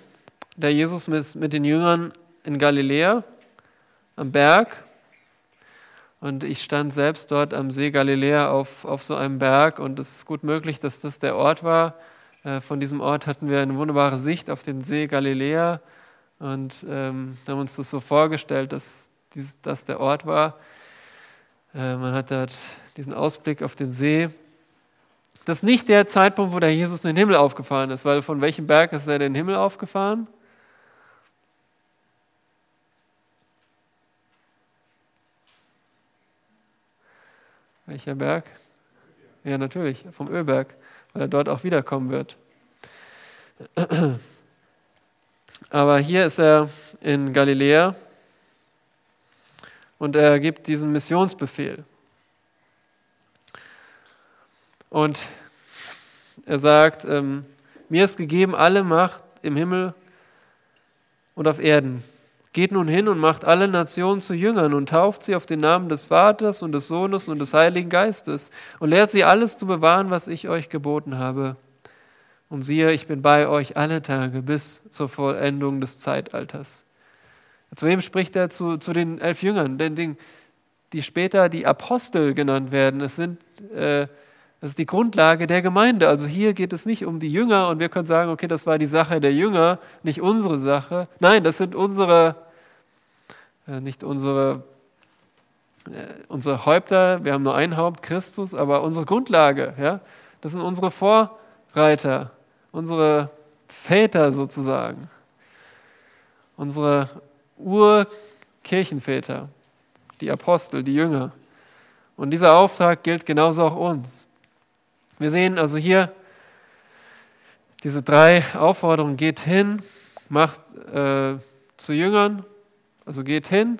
da Jesus mit, den Jüngern in Galiläa am Berg Und ich stand selbst dort am See Galiläa auf, auf so einem Berg und es ist gut möglich, dass das der Ort war. Äh, von diesem Ort hatten wir eine wunderbare Sicht auf den See Galiläa und ähm, haben uns das so vorgestellt, dass das der Ort war. Äh, man hat dort diesen Ausblick auf den See. Das ist nicht der Zeitpunkt, wo der Jesus in den Himmel aufgefahren ist, weil von welchem Berg ist er in den Himmel aufgefahren? Welcher Berg? Ja, natürlich, vom Ölberg, weil er dort auch wiederkommen wird. Aber hier ist er in Galiläa und er gibt diesen Missionsbefehl. Und er sagt, ähm, mir ist gegeben alle Macht im Himmel und auf Erden. Geht nun hin und macht alle Nationen zu Jüngern und tauft sie auf den Namen des Vaters und des Sohnes und des Heiligen Geistes und lehrt sie alles zu bewahren, was ich euch geboten habe. Und siehe, ich bin bei euch alle Tage bis zur Vollendung des Zeitalters. Zu wem spricht er? Zu, zu den elf Jüngern, denn die später die Apostel genannt werden. Es sind äh, das ist die Grundlage der Gemeinde. Also hier geht es nicht um die Jünger und wir können sagen, okay, das war die Sache der Jünger, nicht unsere Sache. Nein, das sind unsere, äh, nicht unsere, äh, unsere Häupter. Wir haben nur ein Haupt, Christus, aber unsere Grundlage, ja, das sind unsere Vorreiter, unsere Väter sozusagen, unsere Urkirchenväter, die Apostel, die Jünger. Und dieser Auftrag gilt genauso auch uns. Wir sehen also hier diese drei Aufforderungen. Geht hin, macht äh, zu Jüngern, also geht hin,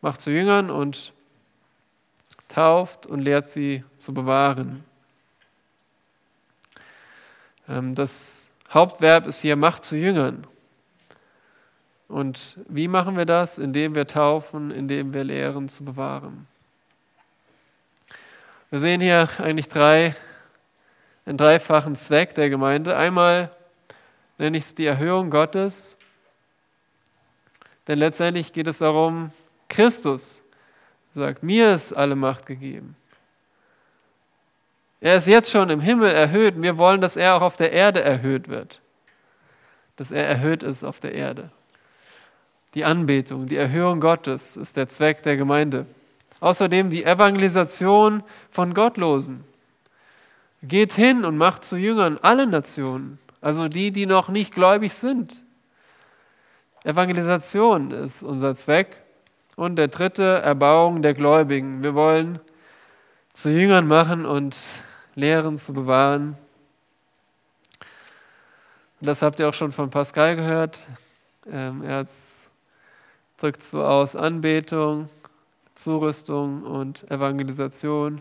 macht zu Jüngern und tauft und lehrt sie zu bewahren. Ähm, das Hauptverb ist hier macht zu Jüngern. Und wie machen wir das? Indem wir taufen, indem wir lehren zu bewahren. Wir sehen hier eigentlich drei einen dreifachen Zweck der Gemeinde. Einmal nenne ich es die Erhöhung Gottes, denn letztendlich geht es darum, Christus sagt, mir ist alle Macht gegeben. Er ist jetzt schon im Himmel erhöht wir wollen, dass er auch auf der Erde erhöht wird. Dass er erhöht ist auf der Erde. Die Anbetung, die Erhöhung Gottes ist der Zweck der Gemeinde. Außerdem die Evangelisation von Gottlosen. Geht hin und macht zu Jüngern alle Nationen, also die, die noch nicht gläubig sind. Evangelisation ist unser Zweck. Und der dritte, Erbauung der Gläubigen. Wir wollen zu Jüngern machen und Lehren zu bewahren. Und das habt ihr auch schon von Pascal gehört. Ähm, er drückt so aus Anbetung, Zurüstung und Evangelisation.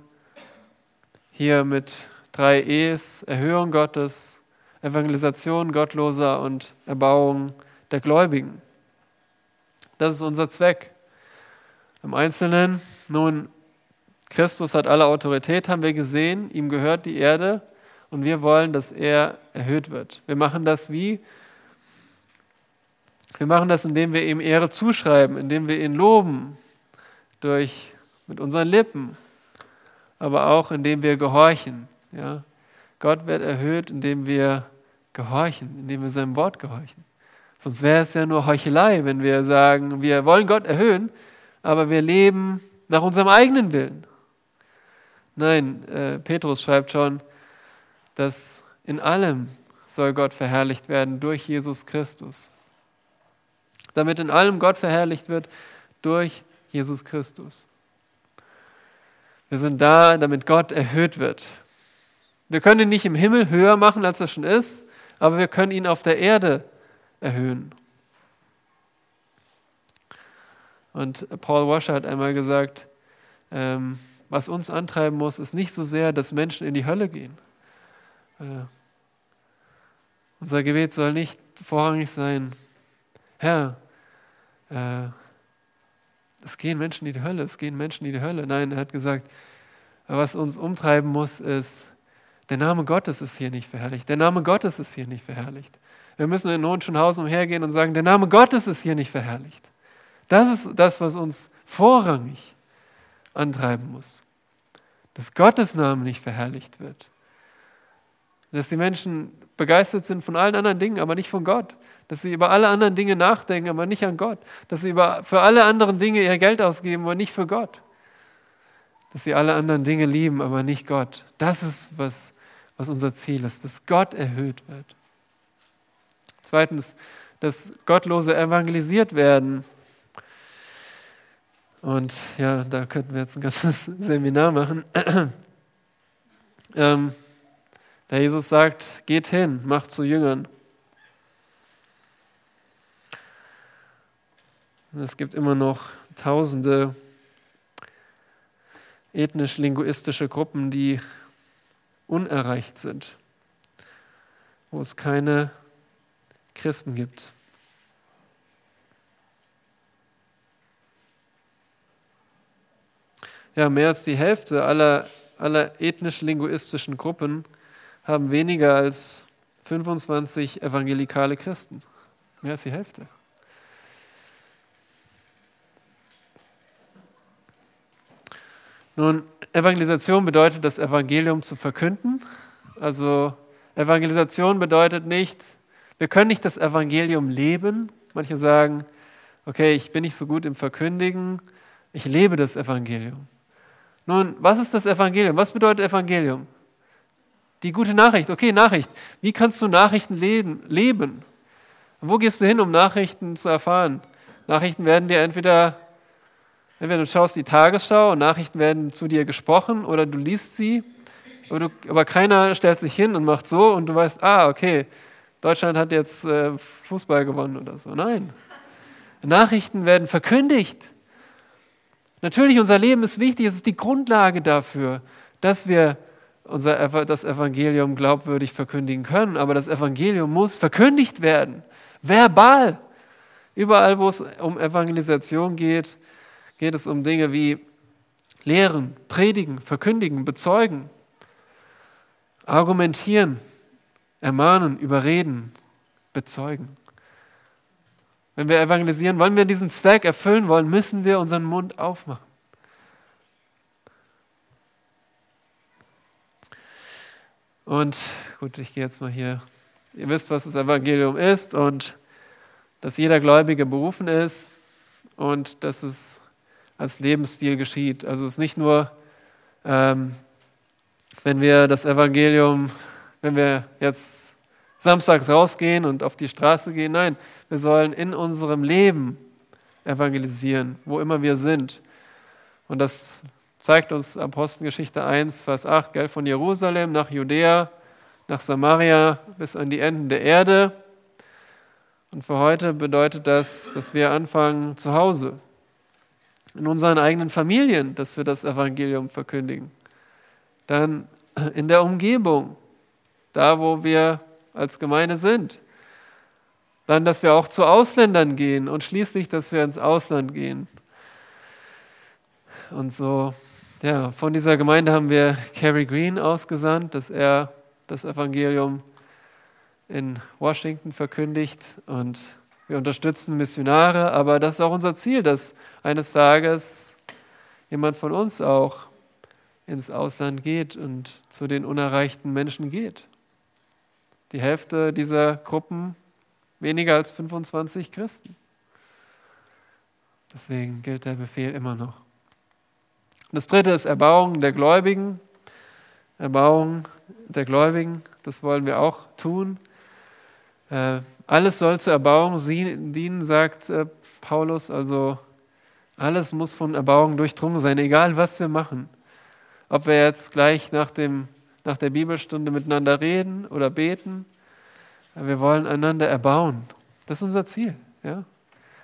Hier mit drei E's, Erhöhung Gottes, Evangelisation Gottloser und Erbauung der Gläubigen. Das ist unser Zweck. Im Einzelnen, nun, Christus hat alle Autorität, haben wir gesehen, ihm gehört die Erde und wir wollen, dass er erhöht wird. Wir machen das wie? Wir machen das, indem wir ihm Ehre zuschreiben, indem wir ihn loben, durch, mit unseren Lippen, aber auch indem wir gehorchen. Ja? Gott wird erhöht, indem wir gehorchen, indem wir seinem Wort gehorchen. Sonst wäre es ja nur Heuchelei, wenn wir sagen, wir wollen Gott erhöhen, aber wir leben nach unserem eigenen Willen. Nein, äh, Petrus schreibt schon, dass in allem soll Gott verherrlicht werden durch Jesus Christus. Damit in allem Gott verherrlicht wird durch Jesus Christus. Wir sind da, damit Gott erhöht wird. Wir können ihn nicht im Himmel höher machen, als er schon ist, aber wir können ihn auf der Erde erhöhen. Und Paul Washer hat einmal gesagt, ähm, was uns antreiben muss, ist nicht so sehr, dass Menschen in die Hölle gehen. Äh, unser Gebet soll nicht vorrangig sein, Herr, äh, es gehen Menschen in die Hölle, es gehen Menschen in die Hölle. Nein, er hat gesagt, was uns umtreiben muss, ist, der Name Gottes ist hier nicht verherrlicht. Der Name Gottes ist hier nicht verherrlicht. Wir müssen in Hohenschönhausen umhergehen und sagen, der Name Gottes ist hier nicht verherrlicht. Das ist das, was uns vorrangig antreiben muss. Dass Gottes Name nicht verherrlicht wird. Dass die Menschen begeistert sind von allen anderen Dingen, aber nicht von Gott. Dass sie über alle anderen Dinge nachdenken, aber nicht an Gott. Dass sie über, für alle anderen Dinge ihr Geld ausgeben, aber nicht für Gott. Dass sie alle anderen Dinge lieben, aber nicht Gott. Das ist, was, was unser Ziel ist, dass Gott erhöht wird. Zweitens, dass Gottlose evangelisiert werden. Und ja, da könnten wir jetzt ein ganzes Seminar machen. ähm, der Jesus sagt, geht hin, macht zu Jüngern. Es gibt immer noch tausende ethnisch-linguistische Gruppen, die unerreicht sind, wo es keine Christen gibt. Ja, mehr als die Hälfte aller, aller ethnisch-linguistischen Gruppen haben weniger als 25 evangelikale Christen. Mehr als die Hälfte. Nun, Evangelisation bedeutet, das Evangelium zu verkünden. Also Evangelisation bedeutet nicht, wir können nicht das Evangelium leben. Manche sagen, okay, ich bin nicht so gut im Verkündigen, ich lebe das Evangelium. Nun, was ist das Evangelium? Was bedeutet Evangelium? Die gute Nachricht. Okay, Nachricht. Wie kannst du Nachrichten leben? Wo gehst du hin, um Nachrichten zu erfahren? Nachrichten werden dir entweder Entweder du schaust die Tagesschau und Nachrichten werden zu dir gesprochen oder du liest sie, aber, du, aber keiner stellt sich hin und macht so und du weißt, ah, okay, Deutschland hat jetzt äh, Fußball gewonnen oder so. Nein. Nachrichten werden verkündigt. Natürlich, unser Leben ist wichtig, es ist die Grundlage dafür, dass wir unser, das Evangelium glaubwürdig verkündigen können. Aber das Evangelium muss verkündigt werden, verbal. Überall, wo es um Evangelisation geht, geht es um Dinge wie Lehren, Predigen, Verkündigen, Bezeugen, Argumentieren, Ermahnen, Überreden, Bezeugen. Wenn wir evangelisieren, wollen wir diesen Zweck erfüllen wollen, müssen wir unseren Mund aufmachen. Und gut, ich gehe jetzt mal hier. Ihr wisst, was das Evangelium ist und dass jeder Gläubige berufen ist und dass es als Lebensstil geschieht. Also es ist nicht nur, ähm, wenn wir das Evangelium, wenn wir jetzt samstags rausgehen und auf die Straße gehen, nein, wir sollen in unserem Leben evangelisieren, wo immer wir sind. Und das zeigt uns Apostelgeschichte 1, Vers 8, gell, von Jerusalem nach Judäa, nach Samaria bis an die Enden der Erde. Und für heute bedeutet das, dass wir anfangen zu Hause, in unseren eigenen Familien, dass wir das Evangelium verkündigen. Dann in der Umgebung, da wo wir als Gemeinde sind. Dann, dass wir auch zu Ausländern gehen und schließlich, dass wir ins Ausland gehen. Und so, ja, von dieser Gemeinde haben wir Kerry Green ausgesandt, dass er das Evangelium in Washington verkündigt und wir unterstützen Missionare, aber das ist auch unser Ziel, dass eines Tages jemand von uns auch ins Ausland geht und zu den unerreichten Menschen geht. Die Hälfte dieser Gruppen weniger als 25 Christen. Deswegen gilt der Befehl immer noch. das dritte ist Erbauung der Gläubigen. Erbauung der Gläubigen, das wollen wir auch tun. Äh, alles soll zur Erbauung dienen, sagt äh, Paulus. Also alles muss von Erbauung durchdrungen sein, egal was wir machen. Ob wir jetzt gleich nach, dem, nach der Bibelstunde miteinander reden oder beten, wir wollen einander erbauen. Das ist unser Ziel. Ja?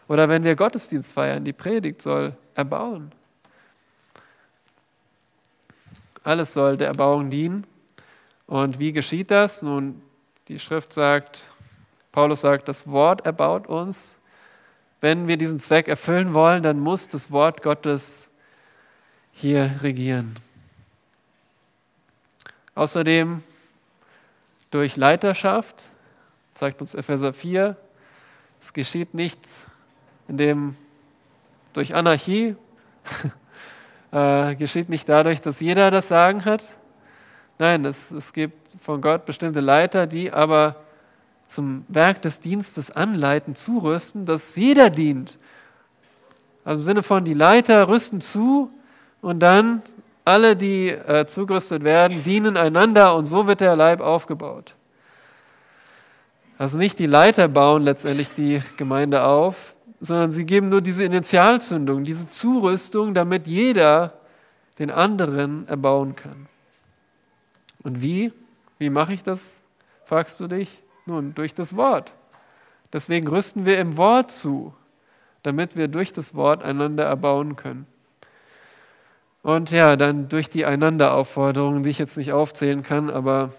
Oder wenn wir Gottesdienst feiern, die Predigt soll erbauen. Alles soll der Erbauung dienen. Und wie geschieht das? Nun, die Schrift sagt, Paulus sagt, das Wort erbaut uns. Wenn wir diesen Zweck erfüllen wollen, dann muss das Wort Gottes hier regieren. Außerdem durch Leiterschaft, zeigt uns Epheser 4, es geschieht nicht indem durch Anarchie, äh, geschieht nicht dadurch, dass jeder das Sagen hat. Nein, es, es gibt von Gott bestimmte Leiter, die aber zum Werk des Dienstes anleiten, zurüsten, dass jeder dient. Also im Sinne von, die Leiter rüsten zu und dann alle, die äh, zugerüstet werden, dienen einander und so wird der Leib aufgebaut. Also nicht die Leiter bauen letztendlich die Gemeinde auf, sondern sie geben nur diese Initialzündung, diese Zurüstung, damit jeder den anderen erbauen kann. Und wie? Wie mache ich das, fragst du dich? Nun, durch das Wort. Deswegen rüsten wir im Wort zu, damit wir durch das Wort einander erbauen können. Und ja, dann durch die Einanderaufforderungen, die ich jetzt nicht aufzählen kann, aber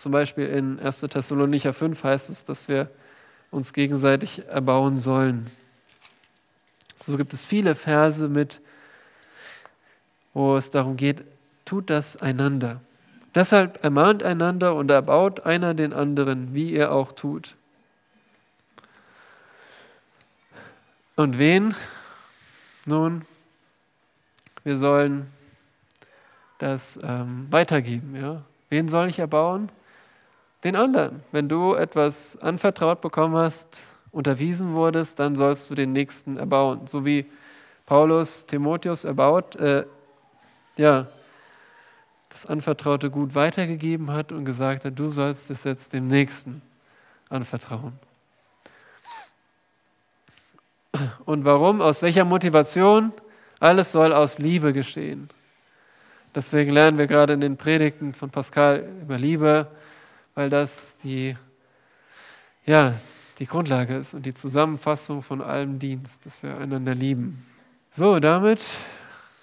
zum Beispiel in 1. Thessalonicher 5 heißt es, dass wir uns gegenseitig erbauen sollen. So gibt es viele Verse mit, wo es darum geht, tut das einander. Deshalb ermahnt einander und erbaut einer den anderen, wie ihr auch tut. Und wen? Nun, wir sollen das ähm, weitergeben. Ja? Wen soll ich erbauen? Den anderen. Wenn du etwas anvertraut bekommen hast, unterwiesen wurdest, dann sollst du den Nächsten erbauen. So wie Paulus Timotheus erbaut, äh, ja, das anvertraute Gut weitergegeben hat und gesagt hat, du sollst es jetzt dem Nächsten anvertrauen. Und warum? Aus welcher Motivation? Alles soll aus Liebe geschehen. Deswegen lernen wir gerade in den Predigten von Pascal über Liebe, weil das die, ja, die Grundlage ist und die Zusammenfassung von allem Dienst, dass wir einander lieben. So, damit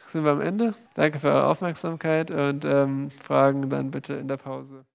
sind wir am Ende. Danke für eure Aufmerksamkeit und ähm, Fragen dann bitte in der Pause.